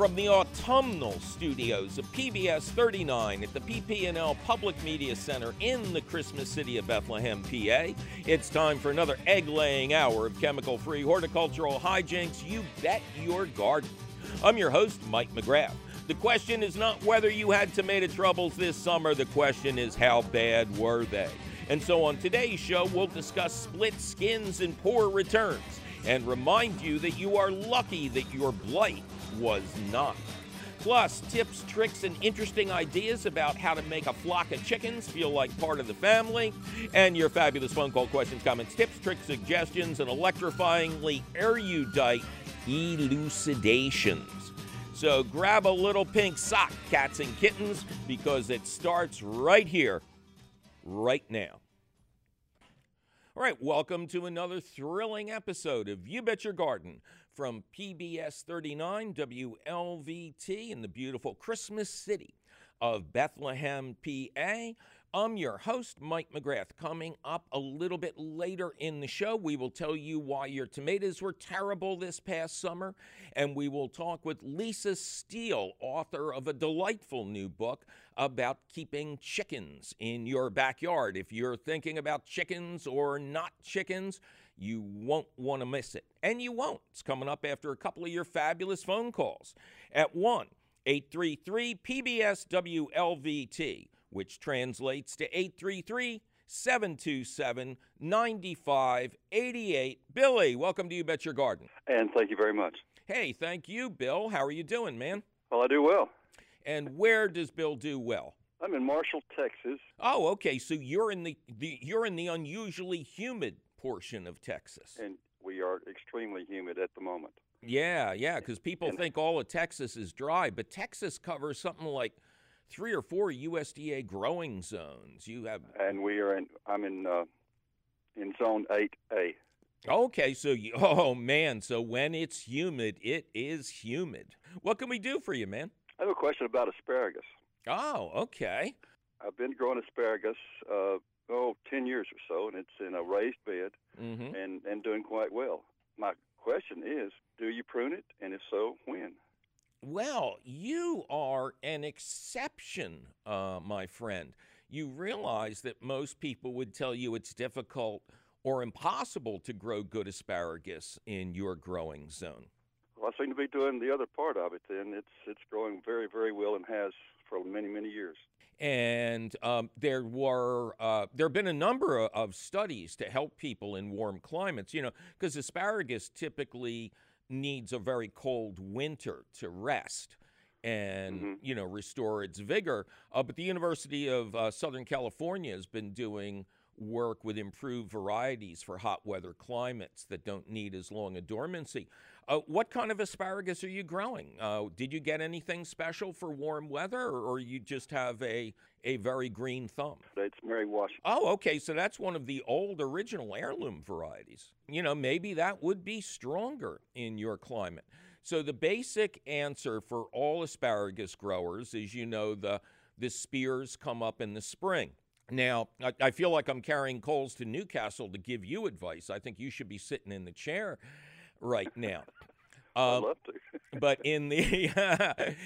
From the autumnal studios of PBS 39 at the PP&L Public Media Center in the Christmas city of Bethlehem, PA, it's time for another egg-laying hour of chemical-free horticultural hijinks. You bet your garden. I'm your host, Mike McGrath. The question is not whether you had tomato troubles this summer. The question is how bad were they? And so on today's show, we'll discuss split skins and poor returns and remind you that you are lucky that your blight was not. Plus, tips, tricks, and interesting ideas about how to make a flock of chickens feel like part of the family, and your fabulous phone call questions, comments, tips, tricks, suggestions, and electrifyingly erudite elucidations. So grab a little pink sock, cats and kittens, because it starts right here, right now. All right, welcome to another thrilling episode of You Bet Your Garden from PBS 39 WLVT in the beautiful Christmas city of Bethlehem, PA. I'm your host, Mike McGrath. Coming up a little bit later in the show, we will tell you why your tomatoes were terrible this past summer, and we will talk with Lisa Steele, author of a delightful new book about keeping chickens in your backyard. If you're thinking about chickens or not chickens, you won't want to miss it. And you won't. It's coming up after a couple of your fabulous phone calls at 1 833 PBS WLVT which translates to 833 727 9588. Billy, welcome to You Bet Your Garden. And thank you very much. Hey, thank you, Bill. How are you doing, man? Well, I do well. And where does Bill do well? I'm in Marshall, Texas. Oh, okay. So you're in the, the you're in the unusually humid portion of Texas. And we are extremely humid at the moment. Yeah, yeah, because people and, think all of Texas is dry, but Texas covers something like three or four USDA growing zones. You have, and we are in. I'm in uh, in zone eight A. Okay, so you, oh man, so when it's humid, it is humid. What can we do for you, man? I have a question about asparagus. Oh, okay. I've been growing asparagus uh, oh 10 years or so, and it's in a raised bed mm-hmm. and and doing quite well. My question is, do you prune it, and if so, when? Well, you are an exception, uh, my friend. You realize that most people would tell you it's difficult or impossible to grow good asparagus in your growing zone. Well, I seem to be doing the other part of it. Then it's it's growing very very well and has for many many years. And um, there were uh, there have been a number of studies to help people in warm climates. You know, because asparagus typically needs a very cold winter to rest and mm-hmm. you know restore its vigor. Uh, but the University of uh, Southern California has been doing work with improved varieties for hot weather climates that don't need as long a dormancy. Uh, what kind of asparagus are you growing? Uh, did you get anything special for warm weather, or, or you just have a a very green thumb? It's Mary Washington. Oh, okay. So that's one of the old original heirloom varieties. You know, maybe that would be stronger in your climate. So the basic answer for all asparagus growers is, you know, the the spears come up in the spring. Now, I, I feel like I'm carrying coals to Newcastle to give you advice. I think you should be sitting in the chair right now. Um, I'd love to. but in the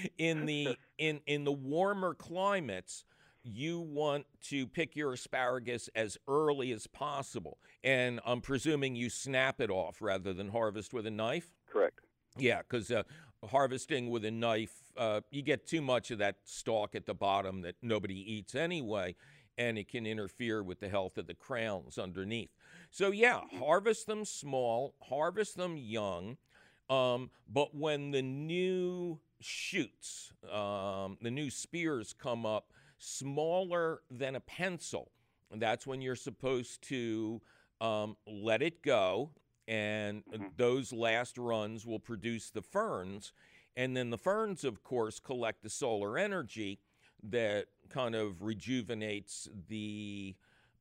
in the in in the warmer climates, you want to pick your asparagus as early as possible. And I'm presuming you snap it off rather than harvest with a knife? Correct. Yeah, because uh, harvesting with a knife, uh, you get too much of that stalk at the bottom that nobody eats anyway, and it can interfere with the health of the crowns underneath. So, yeah, harvest them small, harvest them young. Um, but when the new shoots, um, the new spears come up, smaller than a pencil. That's when you're supposed to um, let it go, and mm-hmm. those last runs will produce the ferns. And then the ferns, of course, collect the solar energy that kind of rejuvenates the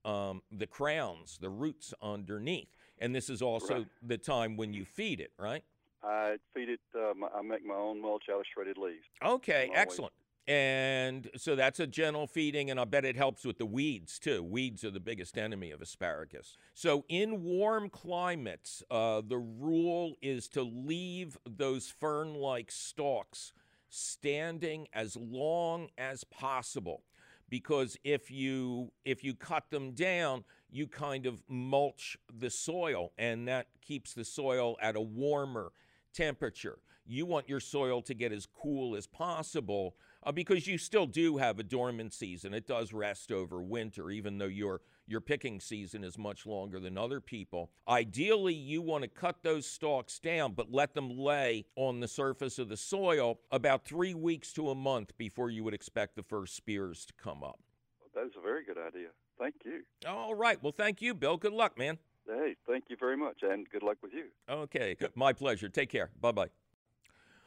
um, the crowns, the roots underneath. And this is also right. the time when you feed it, right? I feed it. Uh, I make my own mulch out of shredded leaves. Okay, excellent. And so that's a gentle feeding, and I bet it helps with the weeds too. Weeds are the biggest enemy of asparagus. So, in warm climates, uh, the rule is to leave those fern like stalks standing as long as possible because if you if you cut them down you kind of mulch the soil and that keeps the soil at a warmer temperature you want your soil to get as cool as possible uh, because you still do have a dormant season. It does rest over winter, even though your your picking season is much longer than other people. Ideally, you want to cut those stalks down, but let them lay on the surface of the soil about three weeks to a month before you would expect the first spears to come up. That's a very good idea. Thank you. All right. Well, thank you, Bill. Good luck, man. Hey, thank you very much, and good luck with you. Okay. My pleasure. Take care. Bye bye.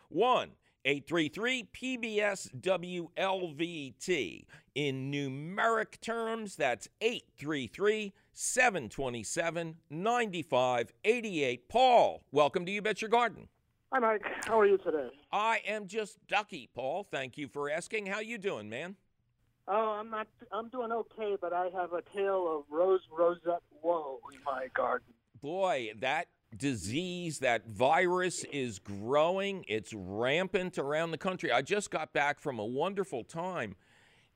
1 833 PBS WLVT. In numeric terms, that's 833 727 9588. Paul, welcome to You Bet Your Garden. Hi, Mike. How are you today? I am just ducky, Paul. Thank you for asking. How you doing, man? Oh, I'm not. I'm doing okay, but I have a tale of rose rosette woe in my garden. Boy, that disease, that virus is growing. It's rampant around the country. I just got back from a wonderful time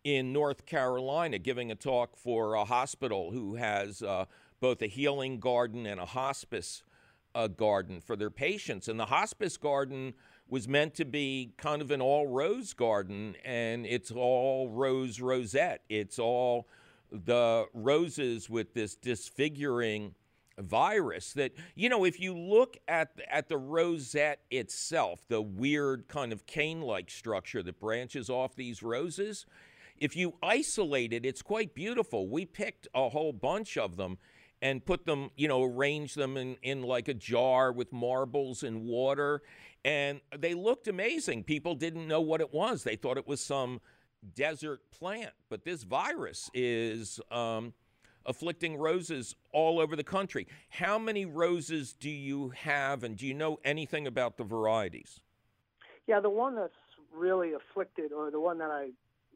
in North Carolina giving a talk for a hospital who has uh, both a healing garden and a hospice uh, garden for their patients. And the hospice garden was meant to be kind of an all rose garden, and it's all rose rosette. It's all the roses with this disfiguring virus that you know if you look at at the rosette itself the weird kind of cane-like structure that branches off these roses if you isolate it it's quite beautiful. We picked a whole bunch of them and put them you know arrange them in in like a jar with marbles and water and they looked amazing. People didn't know what it was. They thought it was some desert plant. But this virus is um, afflicting roses all over the country. How many roses do you have, and do you know anything about the varieties? Yeah, the one that's really afflicted, or the one that I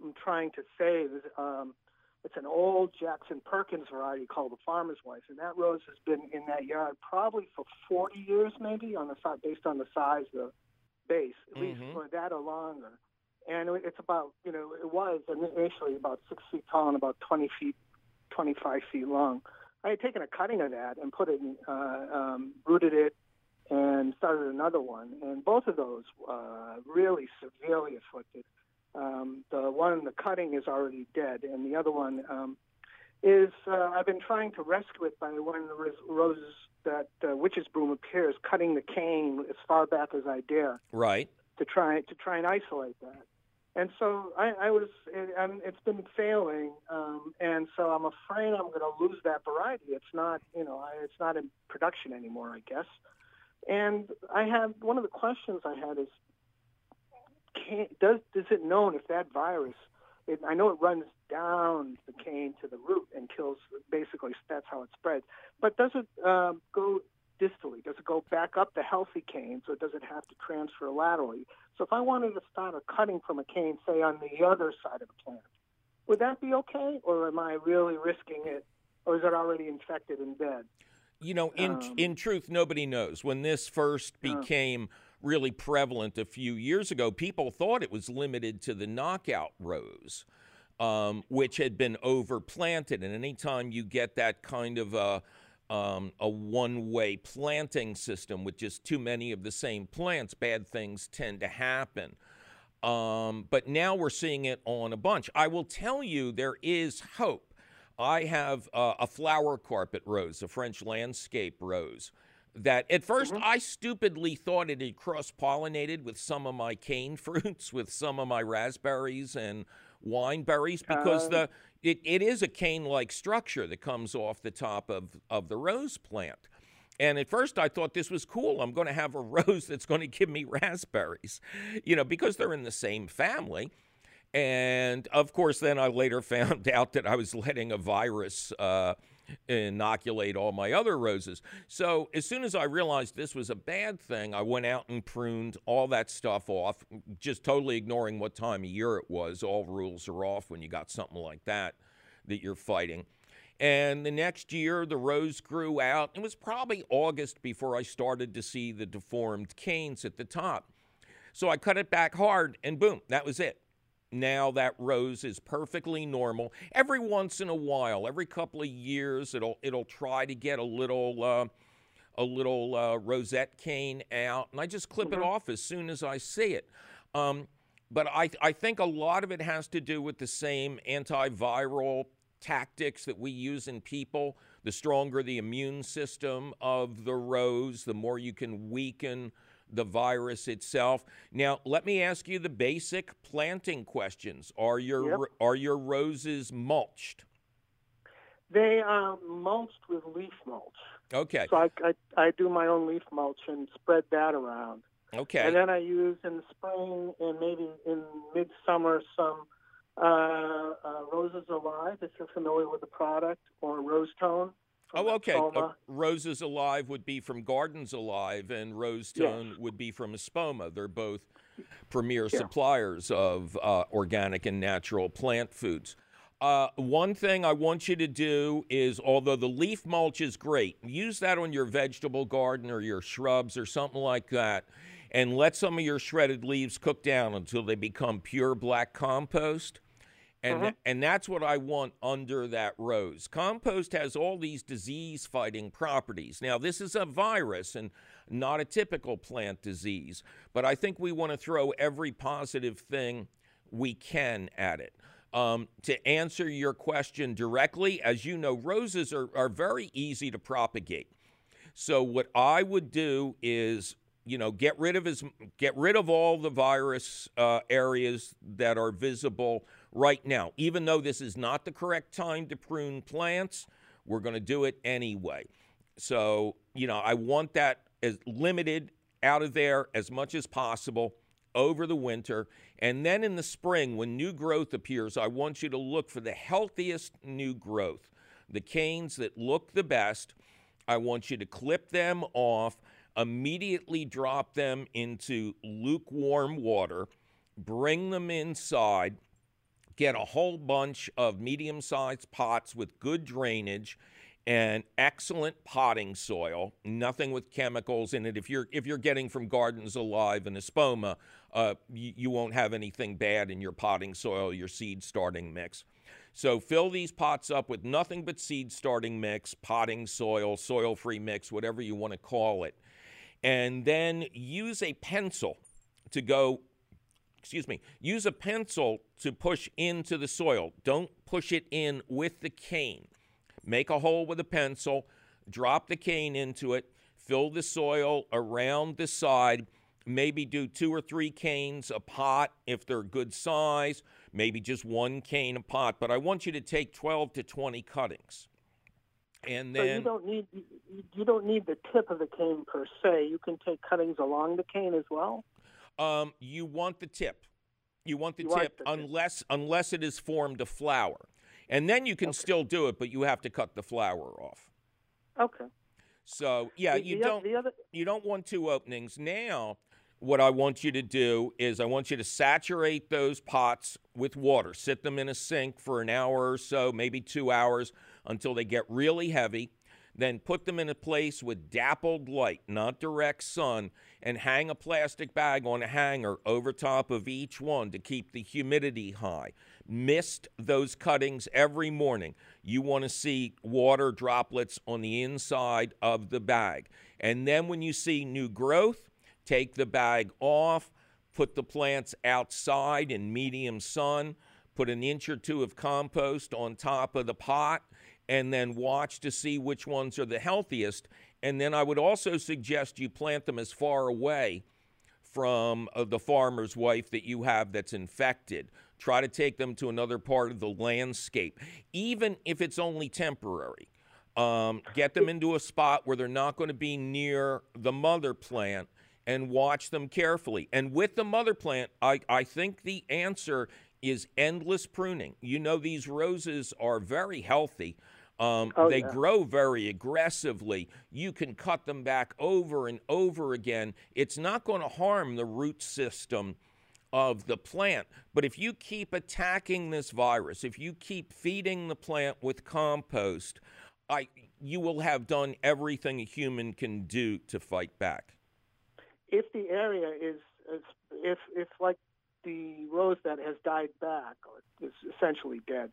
am trying to save, is um, it's an old Jackson Perkins variety called the Farmer's Wife, and that rose has been in that yard probably for 40 years, maybe on the based on the size of the base, at mm-hmm. least for that or longer. And it's about, you know, it was initially about six feet tall and about 20 feet 25 feet long. I had taken a cutting of that and put it, in, uh, um, rooted it, and started another one. And both of those uh, really severely afflicted. Um, the one, the cutting is already dead, and the other one um, is uh, I've been trying to rescue it by one of the roses that uh, witch's broom appears, cutting the cane as far back as I dare. Right. To try to try and isolate that and so I, I was, it, it's been failing, um, and so I'm afraid I'm going to lose that variety. It's not, you know, I, it's not in production anymore, I guess. And I have one of the questions I had is, can, does does it known if that virus? It, I know it runs down the cane to the root and kills. Basically, that's how it spreads. But does it um, go distally? Does it go back up the healthy canes, or does it have to transfer laterally? So if I wanted to start a cutting from a cane, say on the other side of the plant, would that be okay, or am I really risking it, or is it already infected and dead? You know, in um, in truth, nobody knows. When this first became uh, really prevalent a few years ago, people thought it was limited to the knockout rose. Um, which had been overplanted. And anytime you get that kind of a, um, a one way planting system with just too many of the same plants, bad things tend to happen. Um, but now we're seeing it on a bunch. I will tell you, there is hope. I have uh, a flower carpet rose, a French landscape rose, that at 1st mm-hmm. I stupidly thought it had cross pollinated with some of my cane fruits, with some of my raspberries and wine berries, because uh, the it, it is a cane-like structure that comes off the top of, of the rose plant. And at first I thought this was cool. I'm going to have a rose that's going to give me raspberries, you know, because they're in the same family. And of course, then I later found out that I was letting a virus uh, inoculate all my other roses. So as soon as I realized this was a bad thing, I went out and pruned all that stuff off, just totally ignoring what time of year it was. All rules are off when you got something like that that you're fighting. And the next year, the rose grew out. It was probably August before I started to see the deformed canes at the top. So I cut it back hard, and boom, that was it. Now that rose is perfectly normal. Every once in a while, every couple of years, it'll it'll try to get a little uh, a little uh, rosette cane out, and I just clip mm-hmm. it off as soon as I see it. Um, but I, I think a lot of it has to do with the same antiviral tactics that we use in people. The stronger the immune system of the rose, the more you can weaken the virus itself. Now, let me ask you the basic planting questions. Are your yep. are your roses mulched? They are mulched with leaf mulch. Okay. So I, I, I do my own leaf mulch and spread that around. Okay. And then I use in the spring and maybe in midsummer some uh, uh, Roses Alive, if you're familiar with the product, or Rose Tone. Oh, okay. Uh, Roses Alive would be from Gardens Alive, and Rose Tone yes. would be from Espoma. They're both premier yeah. suppliers of uh, organic and natural plant foods. Uh, one thing I want you to do is, although the leaf mulch is great, use that on your vegetable garden or your shrubs or something like that, and let some of your shredded leaves cook down until they become pure black compost. And, uh-huh. and that's what I want under that rose. Compost has all these disease fighting properties. Now, this is a virus and not a typical plant disease, but I think we want to throw every positive thing we can at it. Um, to answer your question directly, as you know, roses are, are very easy to propagate. So what I would do is, you know, get rid of his, get rid of all the virus uh, areas that are visible right now. Even though this is not the correct time to prune plants, we're going to do it anyway. So you know, I want that as limited out of there as much as possible over the winter. And then in the spring, when new growth appears, I want you to look for the healthiest new growth, the canes that look the best. I want you to clip them off, immediately drop them into lukewarm water, bring them inside, get a whole bunch of medium sized pots with good drainage and excellent potting soil, nothing with chemicals in it. If you're if you're getting from Gardens Alive and Espoma, uh, you, you won't have anything bad in your potting soil, your seed starting mix. So fill these pots up with nothing but seed starting mix, potting soil, soil free mix, whatever you want to call it. And then use a pencil to go, excuse me, use a pencil to push into the soil. Don't push it in with the cane make a hole with a pencil, drop the cane into it, fill the soil around the side, maybe do two or three canes a pot if they're good size, maybe just one cane a pot, but I want you to take 12 to 20 cuttings. And then so you don't need you don't need the tip of the cane per se. You can take cuttings along the cane as well. Um, you want the tip. You want the you tip the unless tip. unless it is formed a flower. And then you can okay. still do it, but you have to cut the flower off. Okay. So yeah, you the, don't other... you don't want two openings. Now, what I want you to do is I want you to saturate those pots with water. Sit them in a sink for an hour or so, maybe two hours, until they get really heavy. Then put them in a place with dappled light, not direct sun, and hang a plastic bag on a hanger over top of each one to keep the humidity high mist those cuttings every morning. You want to see water droplets on the inside of the bag. And then when you see new growth, take the bag off, put the plants outside in medium sun, put an inch or two of compost on top of the pot, and then watch to see which ones are the healthiest. And then I would also suggest you plant them as far away from uh, the farmer's wife that you have that's infected Try to take them to another part of the landscape, even if it's only temporary. Um, get them into a spot where they're not going to be near the mother plant and watch them carefully. And with the mother plant, I, I think the answer is endless pruning. You know, these roses are very healthy. Um, oh, they yeah. grow very aggressively. You can cut them back over and over again. It's not going to harm the root system of the plant. But if you keep attacking this virus, if you keep feeding the plant with compost, I, you will have done everything a human can do to fight back. If the area is It's if if like the rose that has died back or is essentially dead.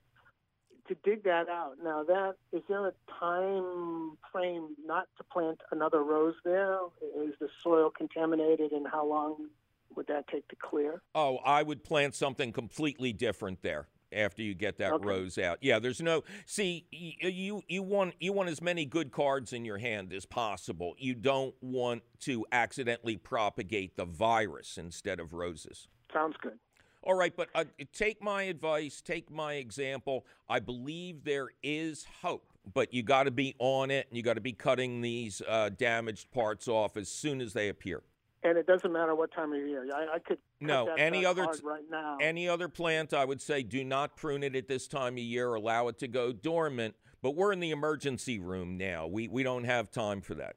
To dig that out now, that is there a time frame not to plant another rose there? Is the soil contaminated, and how long would that take to clear? Oh, I would plant something completely different there after you get that okay. rose out. Yeah, there's no see you you want you want as many good cards in your hand as possible. You don't want to accidentally propagate the virus instead of roses. Sounds good. All right, but uh, take my advice, take my example. I believe there is hope, but you got to be on it and you got to be cutting these uh, damaged parts off as soon as they appear. And it doesn't matter what time of year. I, I could no any other right now. Any other plant, I would say, do not prune it at this time of year. Allow it to go dormant. But we're in the emergency room now. We we don't have time for that.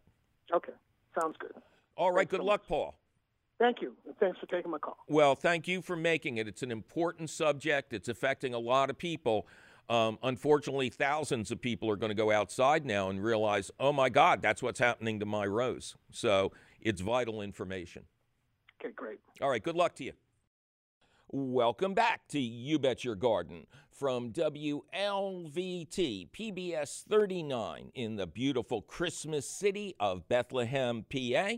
Okay, sounds good. All right. Thanks good so luck, much. Paul. Thank you. Thanks for taking my call. Well, thank you for making it. It's an important subject. It's affecting a lot of people. Um, unfortunately, thousands of people are going to go outside now and realize, oh my God, that's what's happening to my rose. So it's vital information. Okay, great. All right, good luck to you. Welcome back to You Bet Your Garden from WLVT PBS 39 in the beautiful Christmas city of Bethlehem, PA.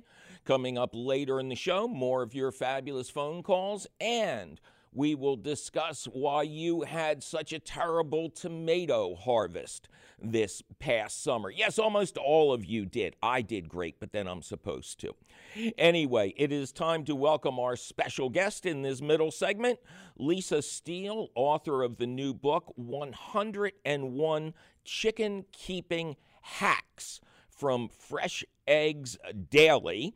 Coming up later in the show, more of your fabulous phone calls, and we will discuss why you had such a terrible tomato harvest this past summer. Yes, almost all of you did. I did great, but then I'm supposed to. Anyway, it is time to welcome our special guest in this middle segment, Lisa Steele, author of the new book, 101 Chicken Keeping Hacks from Fresh Eggs Daily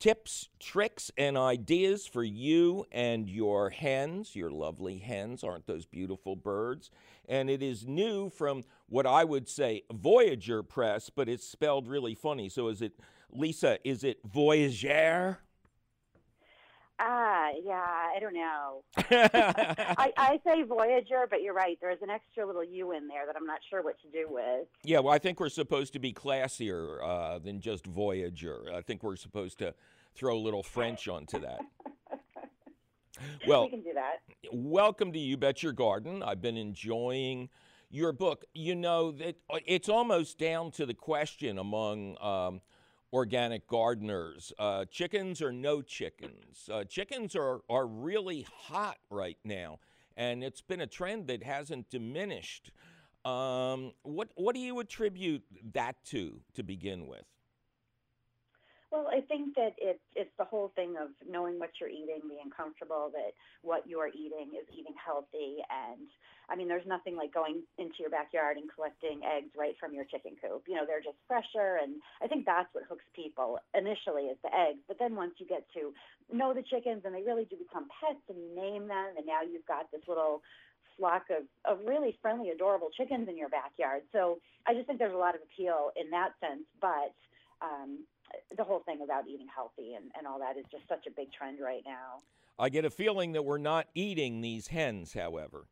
tips, tricks, and ideas for you and your hens, your lovely hens. Aren't those beautiful birds? And it is new from what I would say Voyager Press, but it's spelled really funny. So is it, Lisa, is it Voyager? Ah, yeah, I don't know. I, I say Voyager, but you're right. There's an extra little U in there that I'm not sure what to do with. Yeah, well, I think we're supposed to be classier uh, than just Voyager. I think we're supposed to throw a little French onto that. Well, we can do that. Welcome to You Bet Your Garden. I've been enjoying your book. You know that uh, it's almost down to the question among um, organic gardeners. Uh, chickens or no chickens? Uh, chickens are, are really hot right now, and it's been a trend that hasn't diminished. Um, what, what do you attribute that to, to begin with? Well, I think that it's it's the whole thing of knowing what you're eating, being comfortable that what you are eating is eating healthy, and I mean, there's nothing like going into your backyard and collecting eggs right from your chicken coop. You know, they're just fresher, and I think that's what hooks people initially is the eggs. But then once you get to know the chickens, and they really do become pets, and you name them, and now you've got this little flock of, of really friendly, adorable chickens in your backyard. So I just think there's a lot of appeal in that sense, but um, the whole thing about eating healthy and, and all that is just such a big trend right now. I get a feeling that we're not eating these hens, however.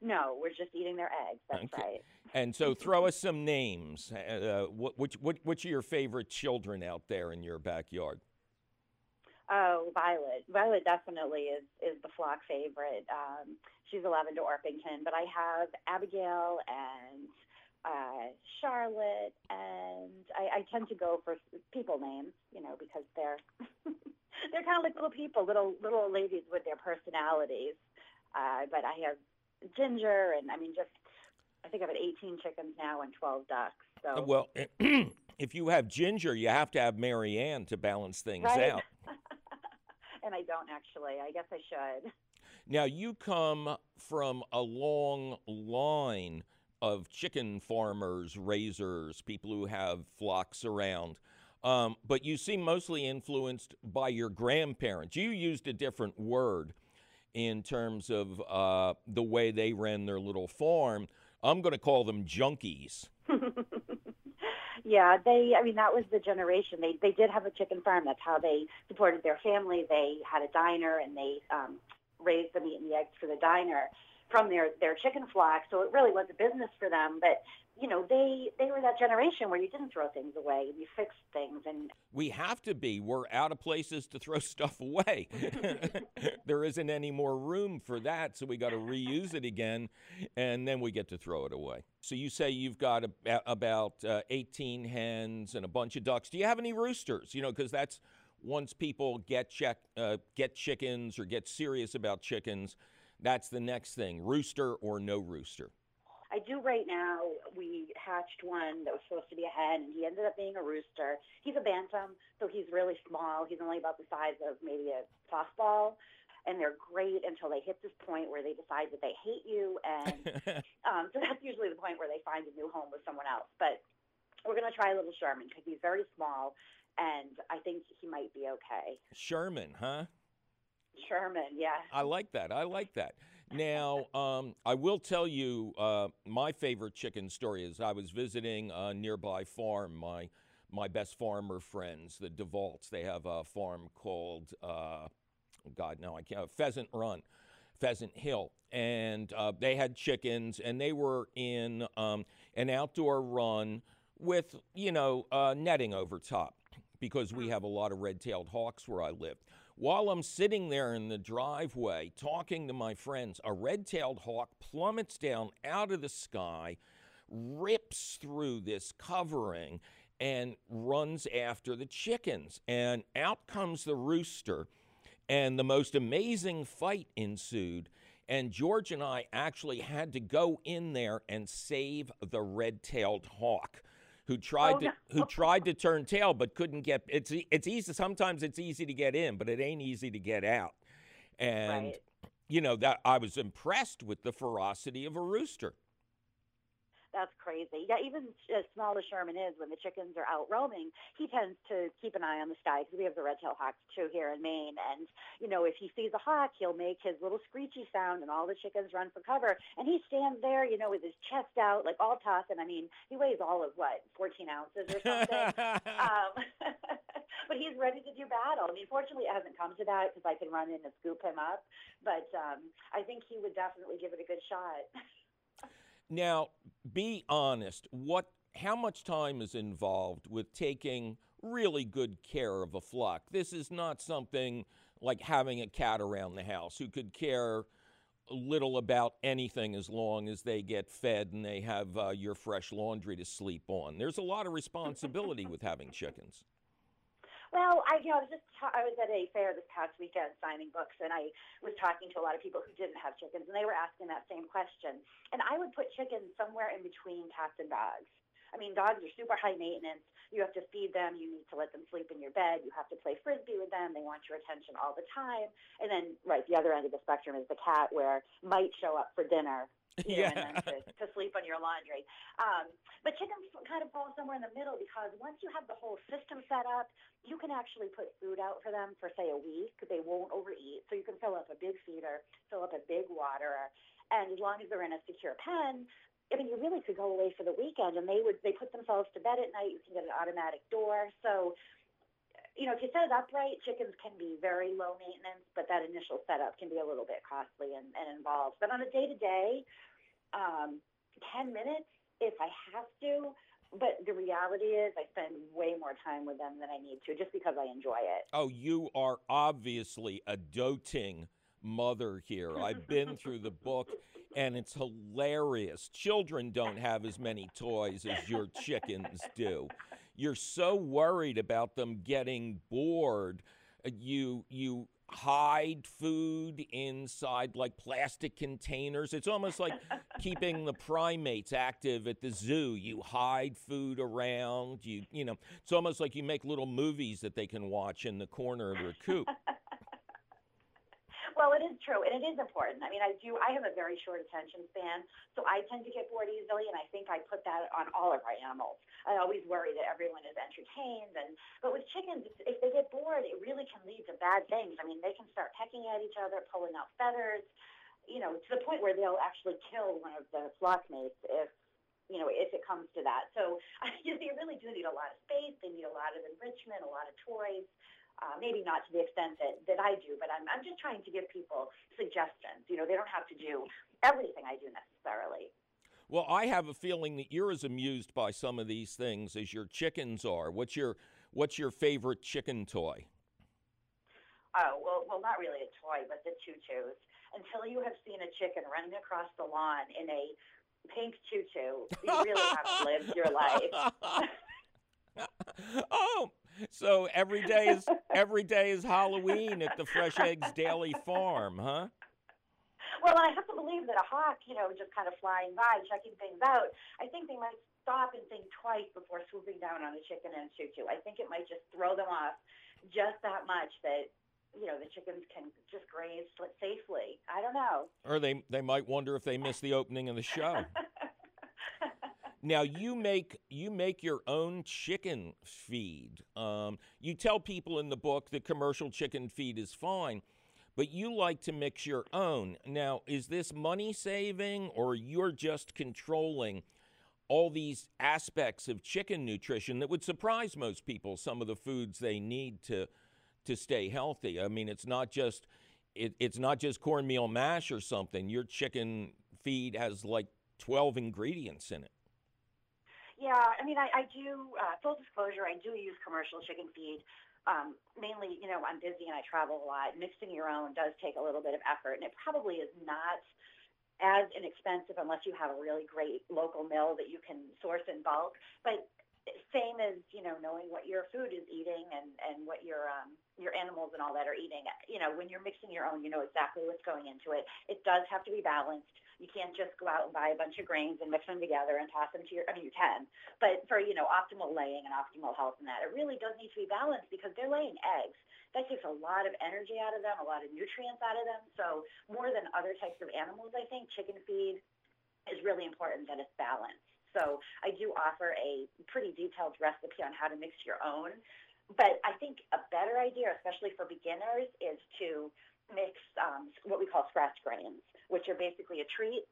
No, we're just eating their eggs. That's okay. right. And so, throw us some names. Uh, what, which, which, which are your favorite children out there in your backyard? Oh, Violet. Violet definitely is is the flock favorite. Um, she's a Lavender Orpington, but I have Abigail and uh, Charlotte, and I, I tend to go for people names, you know, because they're they're kind of like little people, little little ladies with their personalities. Uh, but I have Ginger, and I mean, just I think I've had 18 chickens now and 12 ducks. So uh, well, if you have Ginger, you have to have Mary Ann to balance things right? out. and I don't actually. I guess I should. Now you come from a long line of chicken farmers, raisers, people who have flocks around. Um, but you seem mostly influenced by your grandparents. You used a different word in terms of uh, the way they ran their little farm. I'm going to call them junkies. yeah, they. I mean, that was the generation. They they did have a chicken farm. That's how they supported their family. They had a diner and they um, raised the meat and the eggs for the diner from their their chicken flock. So it really was a business for them. But you know, they they were that generation where you didn't throw things away, you fixed things, and we have to be. We're out of places to throw stuff away. there isn't any more room for that, so we got to reuse it again, and then we get to throw it away. So you say you've got a, about uh, 18 hens and a bunch of ducks. Do you have any roosters? You know, because that's once people get check uh, get chickens or get serious about chickens, that's the next thing: rooster or no rooster. I do right now. We hatched one that was supposed to be a hen, and he ended up being a rooster. He's a bantam, so he's really small. He's only about the size of maybe a softball, and they're great until they hit this point where they decide that they hate you, and um, so that's usually the point where they find a new home with someone else. But we're gonna try a little Sherman because he's very small, and I think he might be okay. Sherman, huh? Sherman, yeah. I like that. I like that. Now, um, I will tell you uh, my favorite chicken story is I was visiting a nearby farm. My my best farmer friends, the DeVaults, they have a farm called uh, God, no, I can't. Pheasant Run, Pheasant Hill, and uh, they had chickens, and they were in um, an outdoor run with you know uh, netting over top because we have a lot of red-tailed hawks where I live. While I'm sitting there in the driveway talking to my friends, a red tailed hawk plummets down out of the sky, rips through this covering, and runs after the chickens. And out comes the rooster, and the most amazing fight ensued. And George and I actually had to go in there and save the red tailed hawk who oh, tried oh, to no. who tried to turn tail but couldn't get it's it's easy sometimes it's easy to get in but it ain't easy to get out and right. you know that I was impressed with the ferocity of a rooster that's crazy. Yeah, even as small as Sherman is, when the chickens are out roaming, he tends to keep an eye on the sky because we have the red-tailed hawks too here in Maine. And you know, if he sees a hawk, he'll make his little screechy sound, and all the chickens run for cover. And he stands there, you know, with his chest out, like all tough. And I mean, he weighs all of what, 14 ounces or something. um, but he's ready to do battle. I mean, fortunately, it hasn't come to that because I can run in and scoop him up. But um, I think he would definitely give it a good shot. Now, be honest. What? How much time is involved with taking really good care of a flock? This is not something like having a cat around the house who could care little about anything as long as they get fed and they have uh, your fresh laundry to sleep on. There's a lot of responsibility with having chickens. Well, I you know I was just ta- I was at a fair this past weekend signing books, and I was talking to a lot of people who didn't have chickens, and they were asking that same question. And I would put chickens somewhere in between cats and dogs. I mean, dogs are super high maintenance. You have to feed them. You need to let them sleep in your bed. You have to play frisbee with them. They want your attention all the time. And then, right, the other end of the spectrum is the cat, where might show up for dinner, you know, yeah. and then to, to sleep on your laundry. Um, but chickens kind of fall somewhere in the middle because once you have the whole system set up, you can actually put food out for them for say a week. They won't overeat, so you can fill up a big feeder, fill up a big waterer, and as long as they're in a secure pen, I mean, you really could go away for the weekend, and they would they put themselves to bed at night. You can get an automatic door, so you know, if you set it up right, chickens can be very low maintenance, but that initial setup can be a little bit costly and, and involved. But on a day to day, um, 10 minutes if I have to. But the reality is, I spend way more time with them than I need to just because I enjoy it. Oh, you are obviously a doting mother here. I've been through the book and it's hilarious. Children don't have as many toys as your chickens do. You're so worried about them getting bored. Uh, you you hide food inside like plastic containers. It's almost like keeping the primates active at the zoo. You hide food around. You you know, it's almost like you make little movies that they can watch in the corner of their coop. Well, it is true, and it is important. I mean, I do. I have a very short attention span, so I tend to get bored easily, and I think I put that on all of our animals. I always worry that everyone is entertained, and but with chickens, if they get bored, it really can lead to bad things. I mean, they can start pecking at each other, pulling out feathers, you know, to the point where they'll actually kill one of the flock mates if you know, if it comes to that. So you, you really do need a lot of space. They need a lot of enrichment, a lot of toys. Uh, maybe not to the extent that, that I do, but I'm, I'm just trying to give people suggestions. You know, they don't have to do everything I do necessarily. Well, I have a feeling that you're as amused by some of these things as your chickens are. What's your What's your favorite chicken toy? Oh well, well, not really a toy, but the tutus. Until you have seen a chicken running across the lawn in a pink tutu, you really haven't lived your life. oh, so every day is every day is Halloween at the Fresh Eggs Daily Farm, huh? Well, I have to believe that a hawk, you know, just kind of flying by, checking things out. I think they might stop and think twice before swooping down on a chicken and tutu. I think it might just throw them off just that much that you know the chickens can just graze safely. I don't know. Or they they might wonder if they missed the opening of the show. Now you make you make your own chicken feed. Um, you tell people in the book that commercial chicken feed is fine, but you like to mix your own. Now, is this money saving, or you're just controlling all these aspects of chicken nutrition that would surprise most people? Some of the foods they need to to stay healthy. I mean, it's not just it, it's not just cornmeal mash or something. Your chicken feed has like twelve ingredients in it. Yeah, I mean, I, I do, uh, full disclosure, I do use commercial chicken feed. Um, mainly, you know, I'm busy and I travel a lot. Mixing your own does take a little bit of effort, and it probably is not as inexpensive unless you have a really great local mill that you can source in bulk. But same as you know knowing what your food is eating and and what your um your animals and all that are eating you know when you're mixing your own you know exactly what's going into it it does have to be balanced you can't just go out and buy a bunch of grains and mix them together and toss them to your, I mean, you can, but for, you know, optimal laying and optimal health and that, it really does need to be balanced because they're laying eggs. That takes a lot of energy out of them, a lot of nutrients out of them. So more than other types of animals, I think chicken feed is really important that it's balanced. So I do offer a pretty detailed recipe on how to mix your own. But I think a better idea, especially for beginners, is to mix um, what we call scratch grains, which are basically a treat.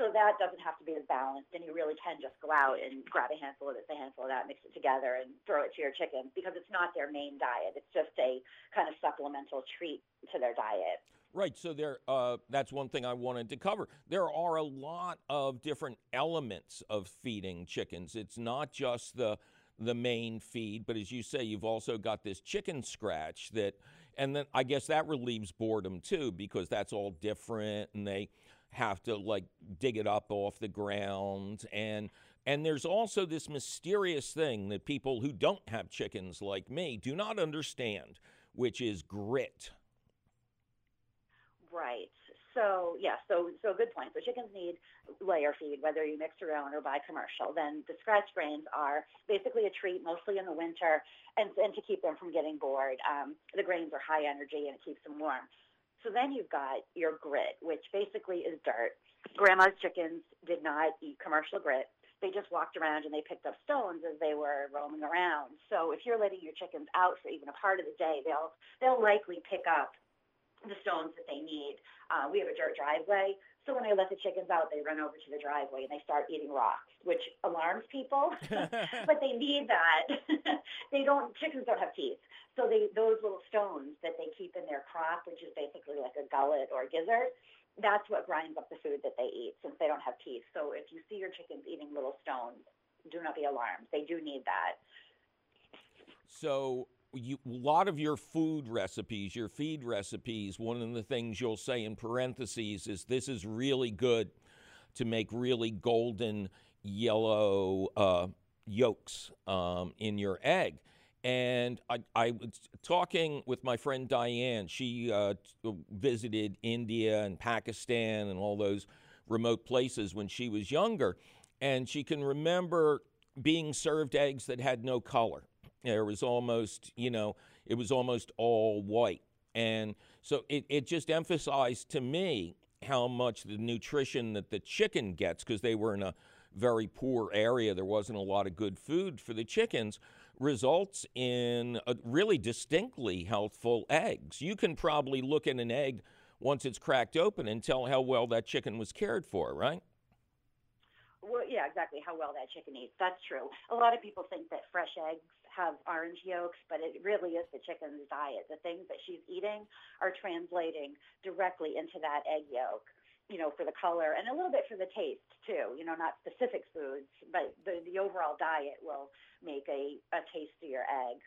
So that doesn't have to be as balanced, and you really can just go out and grab a handful of this, a handful of that, mix it together, and throw it to your chickens because it's not their main diet. It's just a kind of supplemental treat to their diet. Right. So there, uh, that's one thing I wanted to cover. There are a lot of different elements of feeding chickens. It's not just the the main feed, but as you say, you've also got this chicken scratch that and then I guess that relieves boredom too because that's all different and they have to like dig it up off the ground and and there's also this mysterious thing that people who don't have chickens like me do not understand, which is grit. Right. So yeah, so so good point. So chickens need layer feed, whether you mix your own or buy commercial. Then the scratch grains are basically a treat, mostly in the winter, and and to keep them from getting bored. Um, the grains are high energy and it keeps them warm. So then you've got your grit, which basically is dirt. Grandma's chickens did not eat commercial grit. They just walked around and they picked up stones as they were roaming around. So if you're letting your chickens out for even a part of the day, they'll they'll likely pick up the stones that they need. Uh, we have a dirt driveway, so when I let the chickens out, they run over to the driveway and they start eating rocks, which alarms people. but they need that. they don't. Chickens don't have teeth, so they those little stones that they keep in their crop, which is basically like a gullet or a gizzard. That's what grinds up the food that they eat since they don't have teeth. So if you see your chickens eating little stones, do not be alarmed. They do need that. So you, a lot of your food recipes, your feed recipes, one of the things you'll say in parentheses is this is really good to make really golden yellow uh, yolks um, in your egg. And I, I, was talking with my friend Diane. She uh, visited India and Pakistan and all those remote places when she was younger. And she can remember being served eggs that had no color there was almost, you know, it was almost all white. And so it, it just emphasized to me how much the nutrition that the chicken gets, because they were in a very poor area, there wasn't a lot of good food for the chickens, results in really distinctly healthful eggs. You can probably look at an egg once it's cracked open and tell how well that chicken was cared for, right? Well, yeah, exactly how well that chicken eats. That's true. A lot of people think that fresh eggs have orange yolks, but it really is the chicken's diet. The things that she's eating are translating directly into that egg yolk you know, for the color and a little bit for the taste too. You know, not specific foods, but the the overall diet will make a a tastier egg.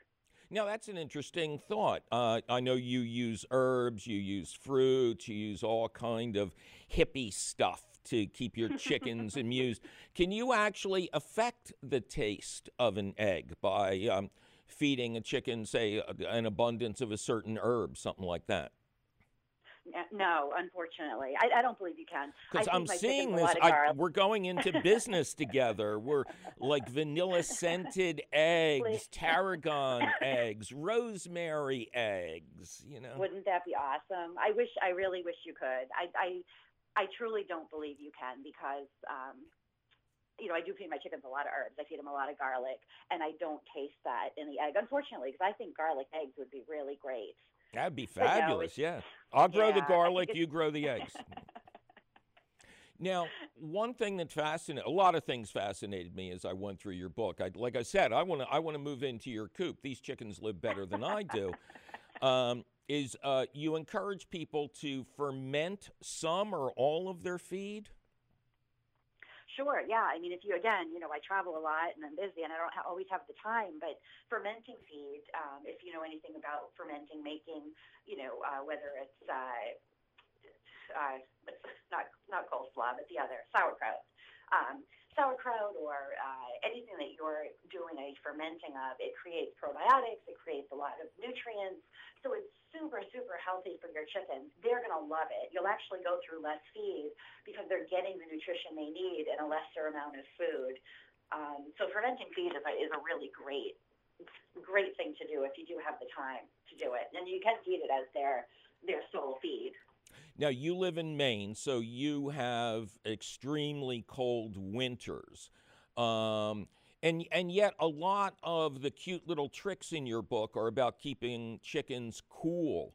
Now that's an interesting thought. Uh, I know you use herbs, you use fruits, you use all kind of hippie stuff to keep your chickens amused. Can you actually affect the taste of an egg by um, feeding a chicken, say, an abundance of a certain herb, something like that? No, unfortunately, I, I, don't believe you can. Because I'm seeing this. I, we're going into business together. We're like vanilla scented eggs, tarragon eggs, rosemary eggs. You know, wouldn't that be awesome? I wish. I really wish you could. I, I, I truly don't believe you can because. Um, you know, I do feed my chickens a lot of herbs. I feed them a lot of garlic, and I don't taste that in the egg, unfortunately, because I think garlic eggs would be really great. That'd be fabulous. yeah. I'll grow yeah, the garlic, you grow the eggs. now, one thing that fascinated a lot of things fascinated me as I went through your book. I, like I said, I want to I want to move into your coop. These chickens live better than I do. Um, is uh, you encourage people to ferment some or all of their feed? Sure, yeah. I mean, if you again, you know, I travel a lot and I'm busy and I don't ha- always have the time. But fermenting feed, um, if you know anything about fermenting, making, you know, uh, whether it's uh, uh, not not coleslaw, but the other sauerkraut. Um, sauerkraut or uh, anything that you're doing a fermenting of, it creates probiotics, it creates a lot of nutrients. So it's super, super healthy for your chickens. They're going to love it. You'll actually go through less feed because they're getting the nutrition they need in a lesser amount of food. Um, so fermenting feed is a, is a really great, great thing to do if you do have the time to do it. And you can feed it as their, their sole feed. Now, you live in Maine, so you have extremely cold winters. Um, and, and yet, a lot of the cute little tricks in your book are about keeping chickens cool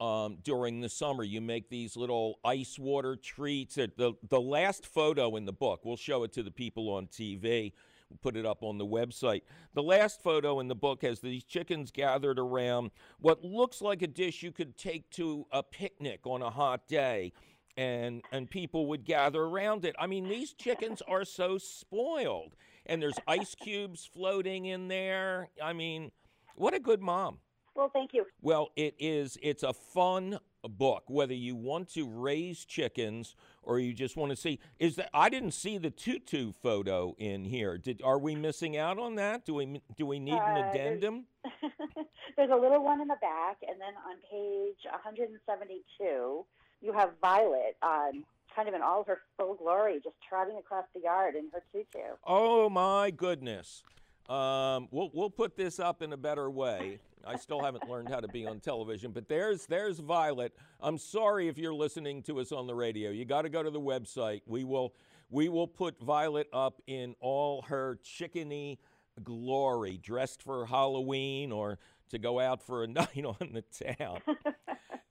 um, during the summer. You make these little ice water treats. The, the last photo in the book, we'll show it to the people on TV put it up on the website. The last photo in the book has these chickens gathered around what looks like a dish you could take to a picnic on a hot day. And, and people would gather around it. I mean, these chickens are so spoiled. And there's ice cubes floating in there. I mean, what a good mom. Well, thank you. Well, it is. It's a fun book. Whether you want to raise chickens or you just want to see is that I didn't see the tutu photo in here. Did are we missing out on that? Do we do we need an uh, addendum? There's, there's a little one in the back, and then on page 172, you have Violet on kind of in all her full glory, just trotting across the yard in her tutu. Oh my goodness! Um, we'll we'll put this up in a better way. I still haven't learned how to be on television, but there's there's Violet. I'm sorry if you're listening to us on the radio. You got to go to the website. We will we will put Violet up in all her chickeny glory, dressed for Halloween or to go out for a night on the town.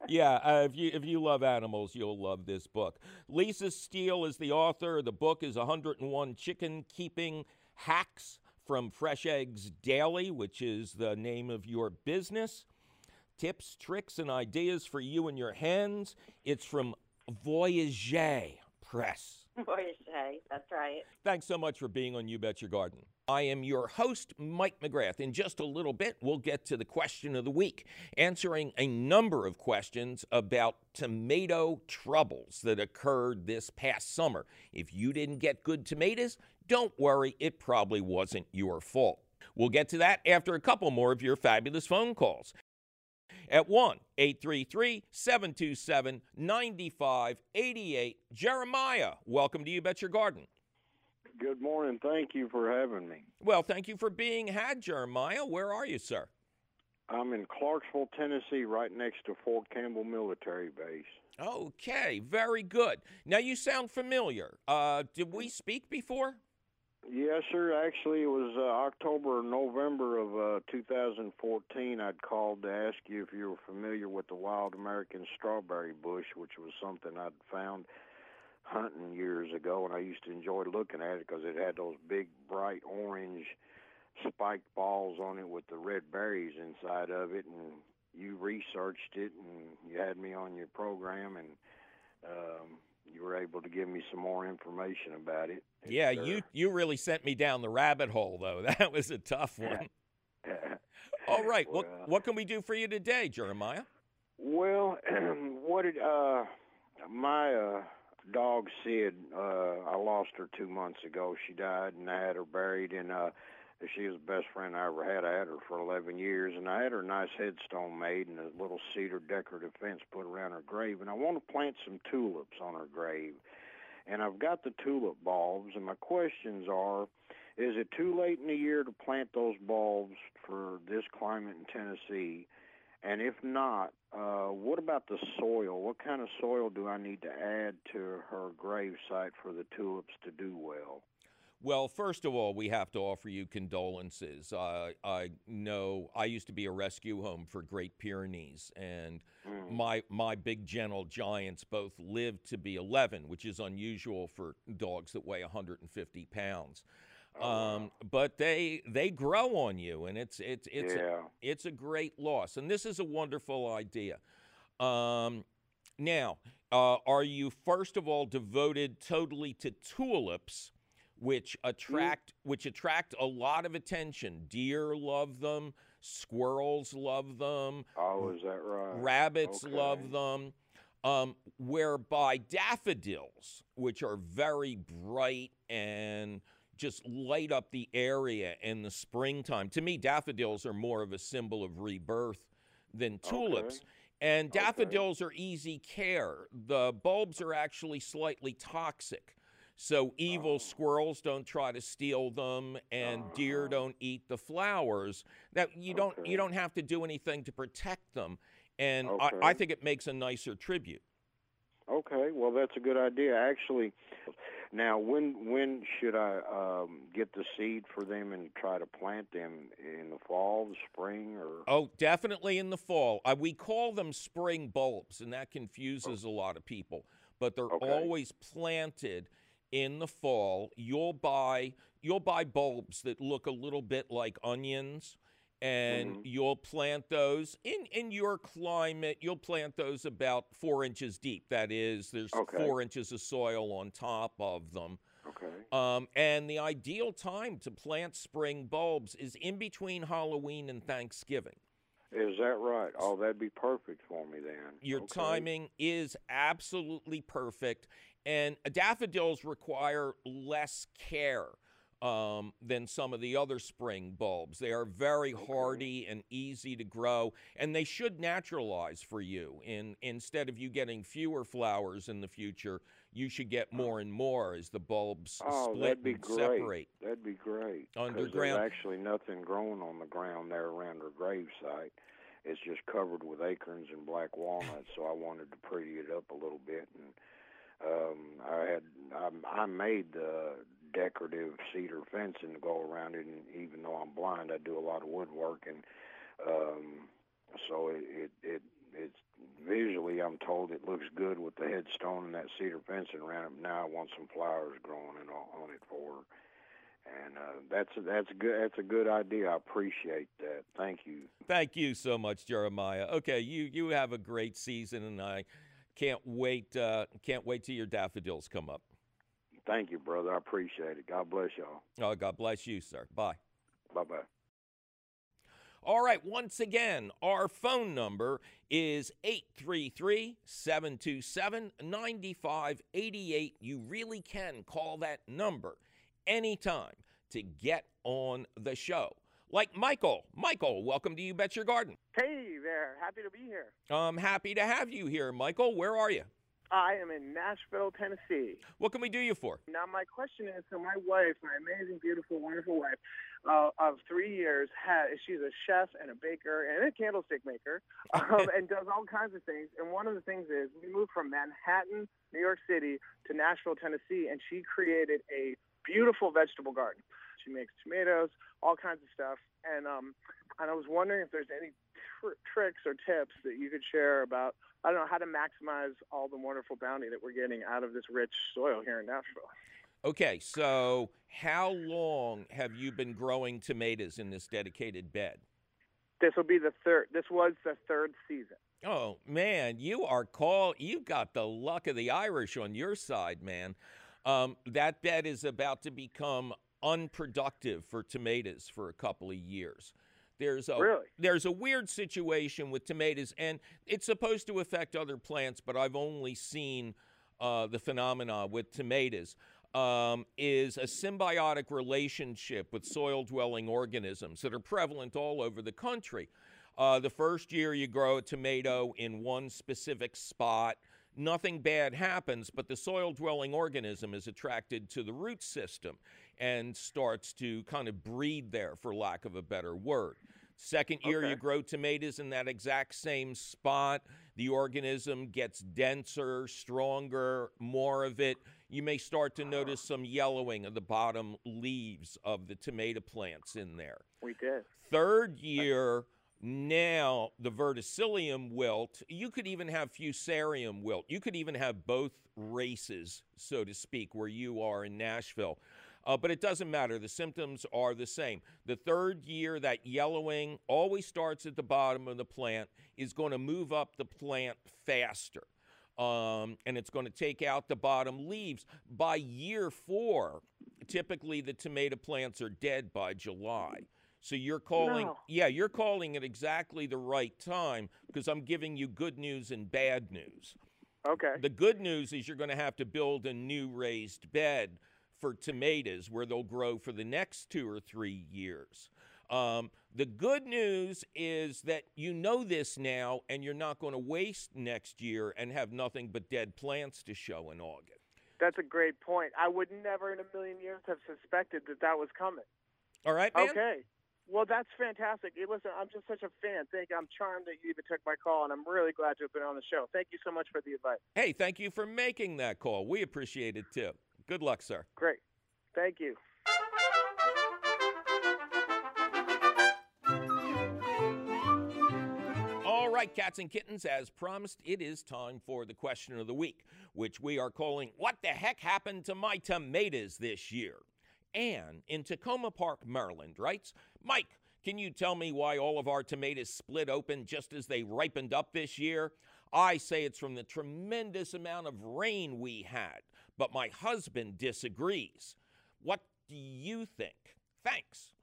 yeah, uh, if you if you love animals, you'll love this book. Lisa Steele is the author. The book is 101 Chicken Keeping Hacks from Fresh Eggs Daily, which is the name of your business. Tips, tricks, and ideas for you and your hens. It's from Voyageur Press. Voyageur, that's right. Thanks so much for being on You Bet Your Garden. I am your host, Mike McGrath. In just a little bit, we'll get to the question of the week, answering a number of questions about tomato troubles that occurred this past summer. If you didn't get good tomatoes, don't worry, it probably wasn't your fault. We'll get to that after a couple more of your fabulous phone calls. At 1 833 727 9588. Jeremiah, welcome to You Bet Your Garden. Good morning. Thank you for having me. Well, thank you for being had, Jeremiah. Where are you, sir? I'm in Clarksville, Tennessee, right next to Fort Campbell Military Base. Okay, very good. Now you sound familiar. Uh, did we speak before? Yes, sir. Actually, it was uh, October or November of uh, 2014. I'd called to ask you if you were familiar with the wild American strawberry bush, which was something I'd found hunting years ago, and I used to enjoy looking at it because it had those big, bright orange spiked balls on it with the red berries inside of it. And you researched it, and you had me on your program, and um, you were able to give me some more information about it. Yeah, uh, you you really sent me down the rabbit hole, though. That was a tough one. All right, well, what what can we do for you today, Jeremiah? Well, what did uh, my uh, dog Sid? Uh, I lost her two months ago. She died, and I had her buried in. Uh, she was the best friend I ever had. I had her for 11 years, and I had her nice headstone made and a little cedar decorative fence put around her grave. And I want to plant some tulips on her grave. And I've got the tulip bulbs, and my questions are, is it too late in the year to plant those bulbs for this climate in Tennessee? And if not, uh, what about the soil? What kind of soil do I need to add to her grave site for the tulips to do well? Well, first of all, we have to offer you condolences. Uh, I know I used to be a rescue home for Great Pyrenees, and mm. my my big gentle giants both lived to be 11, which is unusual for dogs that weigh 150 pounds. Oh, um, but they they grow on you, and it's it's it's yeah. a, it's a great loss. And this is a wonderful idea. Um, now, uh, are you first of all devoted totally to tulips? Which mm. attract mm. which attract a lot of attention. Deer love them, squirrels love them. Oh, is that right? Rabbits okay. love them. Um, whereby daffodils, which are very bright and just light up the area in the springtime. To me, daffodils are more of a symbol of rebirth than tulips. Okay. And daffodils okay. are easy care. The bulbs are actually slightly toxic. So evil oh. squirrels don't try to steal them, and deer don't eat the flowers. Now you don't you don't have to do anything to protect them, and okay. I, I think it makes a nicer tribute. Okay, well that's a good idea. Actually, now when when should I um, get the seed for them and try to plant them in the fall, the spring, or? Oh, definitely in the fall. Uh, we call them spring bulbs, and that confuses oh. a lot of people. But they're okay. always planted in the fall, you'll buy you'll buy bulbs that look a little bit like onions and mm-hmm. you'll plant those in in your climate you'll plant those about four inches deep that is there's okay. four inches of soil on top of them okay um, and the ideal time to plant spring bulbs is in between halloween and thanksgiving is that right? Oh, that'd be perfect for me then. Your okay. timing is absolutely perfect. And daffodils require less care um, than some of the other spring bulbs. They are very hardy and easy to grow, and they should naturalize for you. In, instead of you getting fewer flowers in the future, you should get more and more as the bulbs oh, split that'd be and great. separate. That'd be great. Underground. There's actually nothing growing on the ground there around her gravesite. It's just covered with acorns and black walnuts, so I wanted to pretty it up a little bit and um, I had I, I made the decorative cedar fencing to go around it, and even though I'm blind, I do a lot of woodwork, and um, so it, it it it's visually I'm told it looks good with the headstone and that cedar fencing around it. Now I want some flowers growing and on it for. And uh, that's that's good. That's a good idea. I appreciate that. Thank you. Thank you so much, Jeremiah. Okay, you you have a great season, and I can't wait. Uh, can't wait till your daffodils come up. Thank you, brother. I appreciate it. God bless y'all. Oh, God bless you, sir. Bye. Bye bye. All right, once again, our phone number is 833 727 9588. You really can call that number anytime to get on the show like Michael. Michael, welcome to You Bet Your Garden. Hey there. Happy to be here. I'm happy to have you here, Michael. Where are you? I am in Nashville, Tennessee. What can we do you for? Now, my question is so, my wife, my amazing, beautiful, wonderful wife uh, of three years, has, she's a chef and a baker and a candlestick maker um, and does all kinds of things. And one of the things is we moved from Manhattan, New York City, to Nashville, Tennessee, and she created a beautiful vegetable garden. She makes tomatoes, all kinds of stuff. And um, and I was wondering if there's any tr- tricks or tips that you could share about I don't know how to maximize all the wonderful bounty that we're getting out of this rich soil here in Nashville. Okay, so how long have you been growing tomatoes in this dedicated bed? This will be the third. This was the third season. Oh man, you are call. You've got the luck of the Irish on your side, man. Um, that bed is about to become unproductive for tomatoes for a couple of years. There's a really? there's a weird situation with tomatoes, and it's supposed to affect other plants, but I've only seen uh, the phenomena with tomatoes. Um, is a symbiotic relationship with soil dwelling organisms that are prevalent all over the country. Uh, the first year you grow a tomato in one specific spot, nothing bad happens, but the soil dwelling organism is attracted to the root system and starts to kind of breed there, for lack of a better word. Second year, okay. you grow tomatoes in that exact same spot. The organism gets denser, stronger, more of it. You may start to notice some yellowing of the bottom leaves of the tomato plants in there. We did. Third year, now the verticillium wilt, you could even have fusarium wilt. You could even have both races, so to speak, where you are in Nashville. Uh, but it doesn't matter. The symptoms are the same. The third year, that yellowing always starts at the bottom of the plant, is going to move up the plant faster. Um, and it's going to take out the bottom leaves. By year four, typically the tomato plants are dead by July. So you're calling, no. yeah, you're calling it exactly the right time because I'm giving you good news and bad news. Okay. The good news is you're going to have to build a new raised bed for tomatoes where they'll grow for the next two or three years. Um, the good news is that you know this now and you're not going to waste next year and have nothing but dead plants to show in August. That's a great point. I would never in a million years have suspected that that was coming. All right, man? Okay. Well, that's fantastic. Hey, listen, I'm just such a fan. Thank you. I'm charmed that you even took my call, and I'm really glad to have been on the show. Thank you so much for the advice. Hey, thank you for making that call. We appreciate it too. Good luck, sir. Great. Thank you. All right, cats and kittens, as promised, it is time for the question of the week, which we are calling What the Heck Happened to My Tomatoes This Year? Anne in Takoma Park, Maryland writes Mike, can you tell me why all of our tomatoes split open just as they ripened up this year? I say it's from the tremendous amount of rain we had, but my husband disagrees. What do you think? Thanks.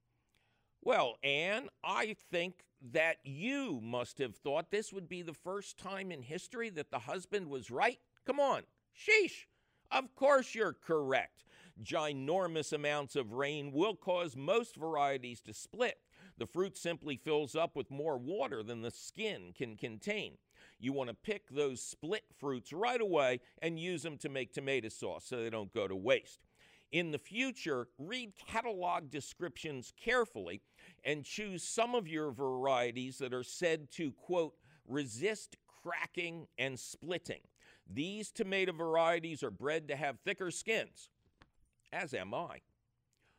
Well, Anne, I think that you must have thought this would be the first time in history that the husband was right. Come on, sheesh. Of course you're correct. Ginormous amounts of rain will cause most varieties to split. The fruit simply fills up with more water than the skin can contain. You want to pick those split fruits right away and use them to make tomato sauce so they don't go to waste. In the future, read catalog descriptions carefully and choose some of your varieties that are said to, quote, resist cracking and splitting. These tomato varieties are bred to have thicker skins, as am I.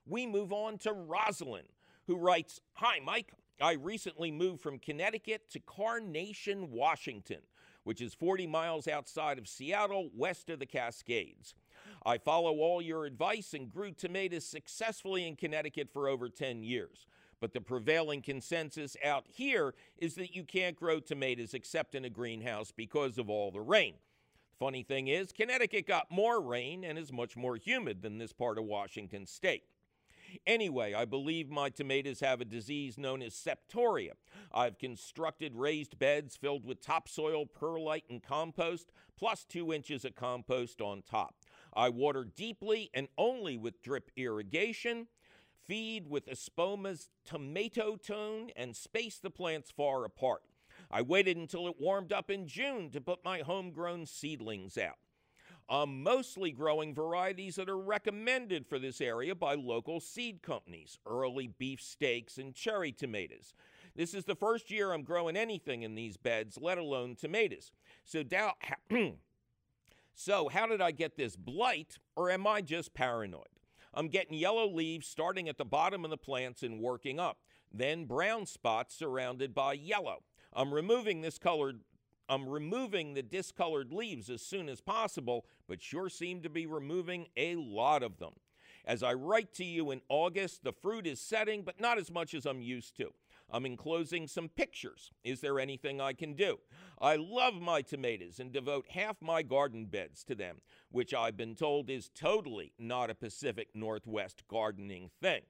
We move on to Rosalind, who writes Hi, Mike. I recently moved from Connecticut to Carnation, Washington, which is 40 miles outside of Seattle, west of the Cascades. I follow all your advice and grew tomatoes successfully in Connecticut for over 10 years. But the prevailing consensus out here is that you can't grow tomatoes except in a greenhouse because of all the rain. Funny thing is, Connecticut got more rain and is much more humid than this part of Washington state. Anyway, I believe my tomatoes have a disease known as septoria. I've constructed raised beds filled with topsoil, perlite, and compost, plus two inches of compost on top. I water deeply and only with drip irrigation, feed with Espoma's tomato tone, and space the plants far apart. I waited until it warmed up in June to put my homegrown seedlings out. I'm mostly growing varieties that are recommended for this area by local seed companies, early beef steaks and cherry tomatoes. This is the first year I'm growing anything in these beds, let alone tomatoes. So, so, how did I get this blight, or am I just paranoid? I'm getting yellow leaves starting at the bottom of the plants and working up, then brown spots surrounded by yellow. I'm removing this colored I'm removing the discolored leaves as soon as possible, but sure seem to be removing a lot of them. As I write to you in August, the fruit is setting, but not as much as I'm used to. I'm enclosing some pictures. Is there anything I can do? I love my tomatoes and devote half my garden beds to them, which I've been told is totally not a Pacific Northwest gardening thing.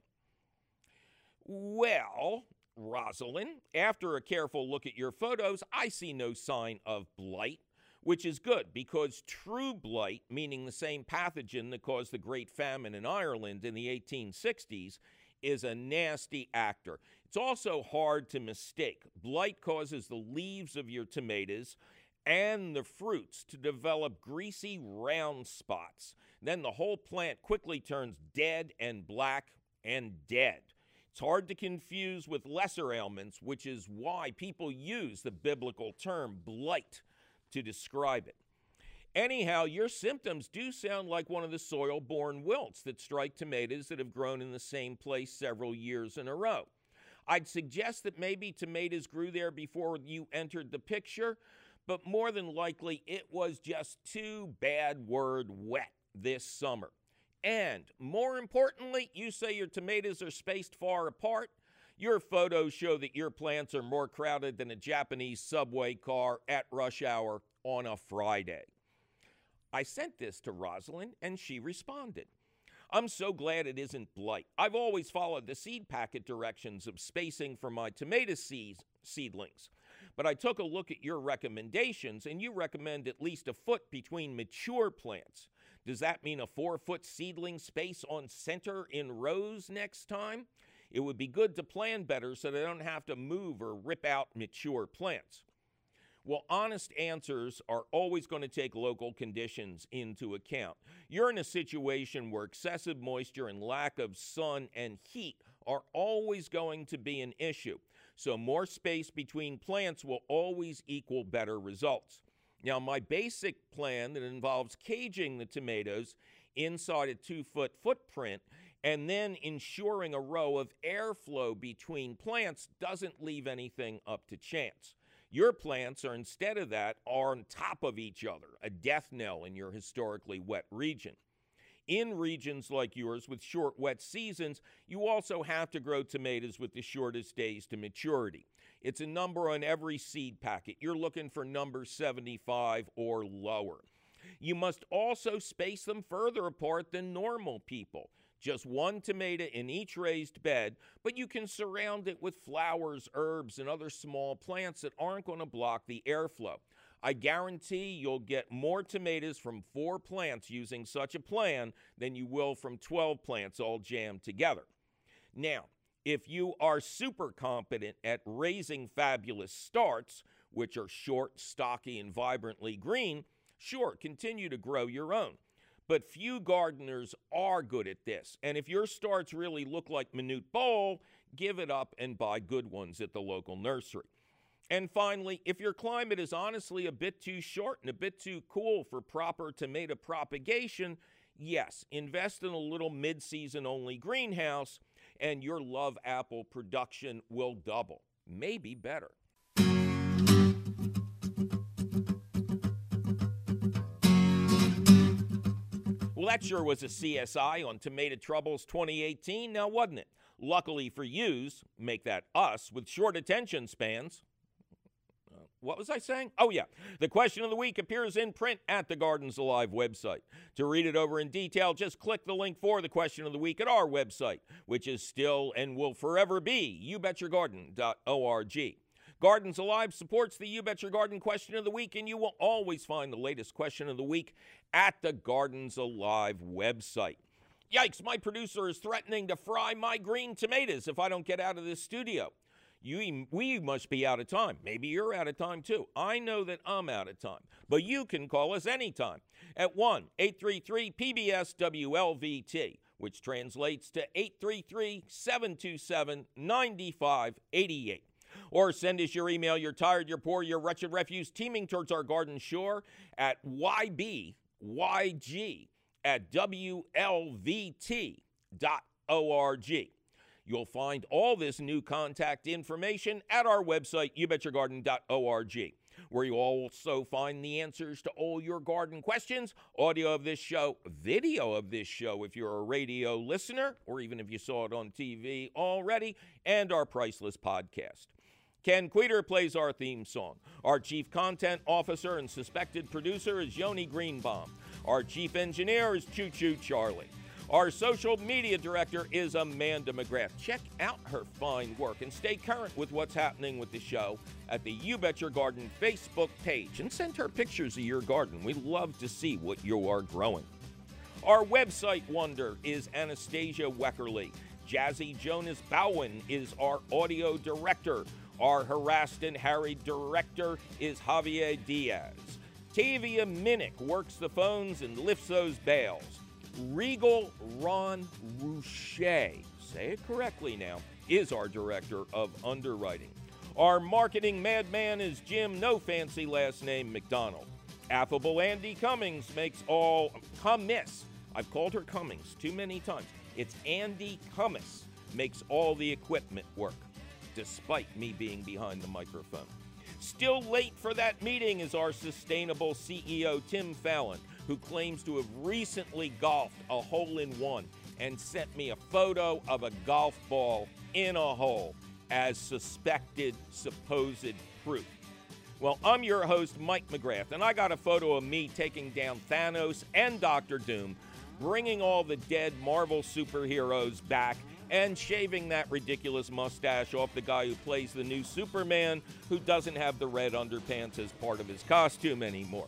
Well, Rosalind, after a careful look at your photos, I see no sign of blight, which is good because true blight, meaning the same pathogen that caused the Great Famine in Ireland in the 1860s, is a nasty actor. It's also hard to mistake. Blight causes the leaves of your tomatoes and the fruits to develop greasy round spots. Then the whole plant quickly turns dead and black and dead. It's hard to confuse with lesser ailments, which is why people use the biblical term blight to describe it. Anyhow, your symptoms do sound like one of the soil borne wilts that strike tomatoes that have grown in the same place several years in a row. I'd suggest that maybe tomatoes grew there before you entered the picture, but more than likely it was just too bad word wet this summer. And more importantly, you say your tomatoes are spaced far apart. Your photos show that your plants are more crowded than a Japanese subway car at rush hour on a Friday. I sent this to Rosalind and she responded. I'm so glad it isn't blight. I've always followed the seed packet directions of spacing for my tomato seeds, seedlings. But I took a look at your recommendations, and you recommend at least a foot between mature plants. Does that mean a four foot seedling space on center in rows next time? It would be good to plan better so they don't have to move or rip out mature plants. Well, honest answers are always going to take local conditions into account. You're in a situation where excessive moisture and lack of sun and heat are always going to be an issue. So, more space between plants will always equal better results. Now, my basic plan that involves caging the tomatoes inside a two foot footprint and then ensuring a row of airflow between plants doesn't leave anything up to chance. Your plants are instead of that are on top of each other, a death knell in your historically wet region. In regions like yours with short wet seasons, you also have to grow tomatoes with the shortest days to maturity. It's a number on every seed packet. You're looking for number 75 or lower. You must also space them further apart than normal people. Just one tomato in each raised bed, but you can surround it with flowers, herbs, and other small plants that aren't going to block the airflow. I guarantee you'll get more tomatoes from four plants using such a plan than you will from 12 plants all jammed together. Now, if you are super competent at raising fabulous starts, which are short, stocky, and vibrantly green, sure, continue to grow your own. But few gardeners are good at this. And if your starts really look like Manute Bol, give it up and buy good ones at the local nursery. And finally, if your climate is honestly a bit too short and a bit too cool for proper tomato propagation, yes, invest in a little mid season only greenhouse and your love apple production will double, maybe better. Well, that sure was a CSI on Tomato Troubles 2018, now wasn't it? Luckily for yous, make that us with short attention spans. What was I saying? Oh, yeah. The question of the week appears in print at the Gardens Alive website. To read it over in detail, just click the link for the question of the week at our website, which is still and will forever be youbetyourgarden.org. Gardens Alive supports the You Bet Your Garden question of the week, and you will always find the latest question of the week at the Gardens Alive website. Yikes, my producer is threatening to fry my green tomatoes if I don't get out of this studio you we must be out of time. Maybe you're out of time too. I know that I'm out of time. But you can call us anytime at 1-833-PBS-WLVT, which translates to 833-727-9588. Or send us your email, you're tired, you're poor, you're wretched refuse teeming towards our garden shore at YBYG at WLVT.org. You'll find all this new contact information at our website, youbetyourgarden.org, where you'll also find the answers to all your garden questions, audio of this show, video of this show if you're a radio listener, or even if you saw it on TV already, and our priceless podcast. Ken Kweder plays our theme song. Our chief content officer and suspected producer is Yoni Greenbaum. Our chief engineer is Choo Choo Charlie. Our social media director is Amanda McGrath. Check out her fine work and stay current with what's happening with the show at the You Bet Your Garden Facebook page and send her pictures of your garden. We love to see what you are growing. Our website wonder is Anastasia Weckerly. Jazzy Jonas Bowen is our audio director. Our harassed and harried director is Javier Diaz. Tavia Minnick works the phones and lifts those bales. Regal Ron Rouchet, say it correctly now, is our director of underwriting. Our marketing madman is Jim, no fancy last name, McDonald. Affable Andy Cummings makes all Cummis. I've called her Cummings too many times. It's Andy Cummis makes all the equipment work, despite me being behind the microphone. Still late for that meeting is our sustainable CEO, Tim Fallon who claims to have recently golfed a hole in one and sent me a photo of a golf ball in a hole as suspected supposed proof. Well, I'm your host, Mike McGrath, and I got a photo of me taking down Thanos and Doctor Doom, bringing all the dead Marvel superheroes back, and shaving that ridiculous mustache off the guy who plays the new Superman, who doesn't have the red underpants as part of his costume anymore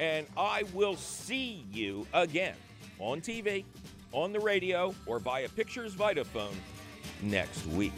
and I will see you again on TV, on the radio, or via Pictures Vitaphone next week.